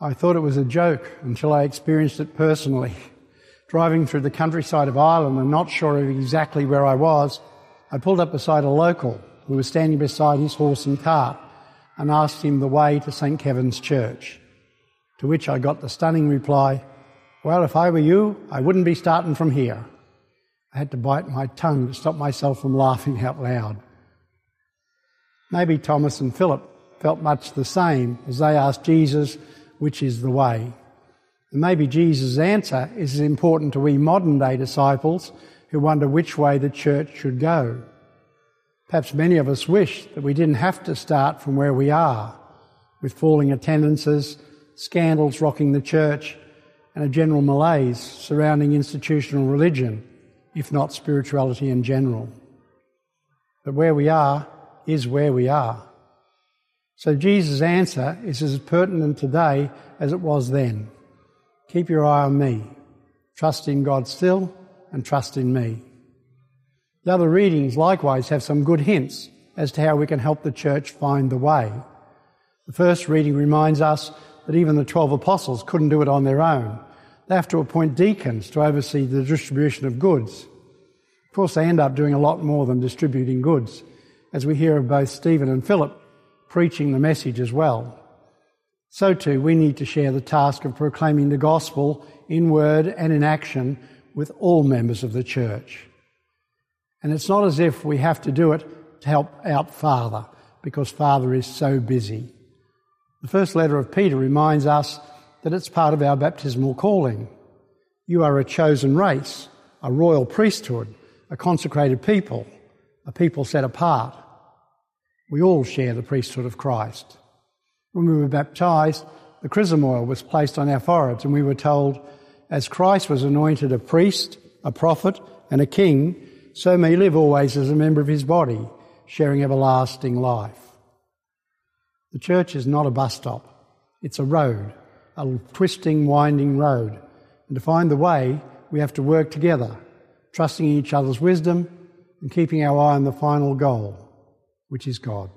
I thought it was a joke until I experienced it personally. Driving through the countryside of Ireland and not sure of exactly where I was, I pulled up beside a local who was standing beside his horse and cart and asked him the way to St. Kevin's Church. To which I got the stunning reply, Well, if I were you, I wouldn't be starting from here. I had to bite my tongue to stop myself from laughing out loud. Maybe Thomas and Philip felt much the same as they asked Jesus, which is the way. And maybe Jesus' answer is as important to we modern day disciples who wonder which way the church should go. Perhaps many of us wish that we didn't have to start from where we are, with falling attendances, scandals rocking the church, and a general malaise surrounding institutional religion, if not spirituality in general. But where we are is where we are. So Jesus' answer is as pertinent today as it was then. Keep your eye on me. Trust in God still and trust in me. The other readings likewise have some good hints as to how we can help the church find the way. The first reading reminds us that even the 12 apostles couldn't do it on their own. They have to appoint deacons to oversee the distribution of goods. Of course, they end up doing a lot more than distributing goods, as we hear of both Stephen and Philip preaching the message as well. So too, we need to share the task of proclaiming the gospel in word and in action with all members of the church. And it's not as if we have to do it to help out Father, because Father is so busy. The first letter of Peter reminds us that it's part of our baptismal calling. You are a chosen race, a royal priesthood, a consecrated people, a people set apart. We all share the priesthood of Christ. When we were baptized, the chrism oil was placed on our foreheads, and we were told, as Christ was anointed a priest, a prophet, and a king, so may live always as a member of his body, sharing everlasting life. The church is not a bus stop, it's a road, a twisting, winding road. And to find the way, we have to work together, trusting in each other's wisdom and keeping our eye on the final goal which is God.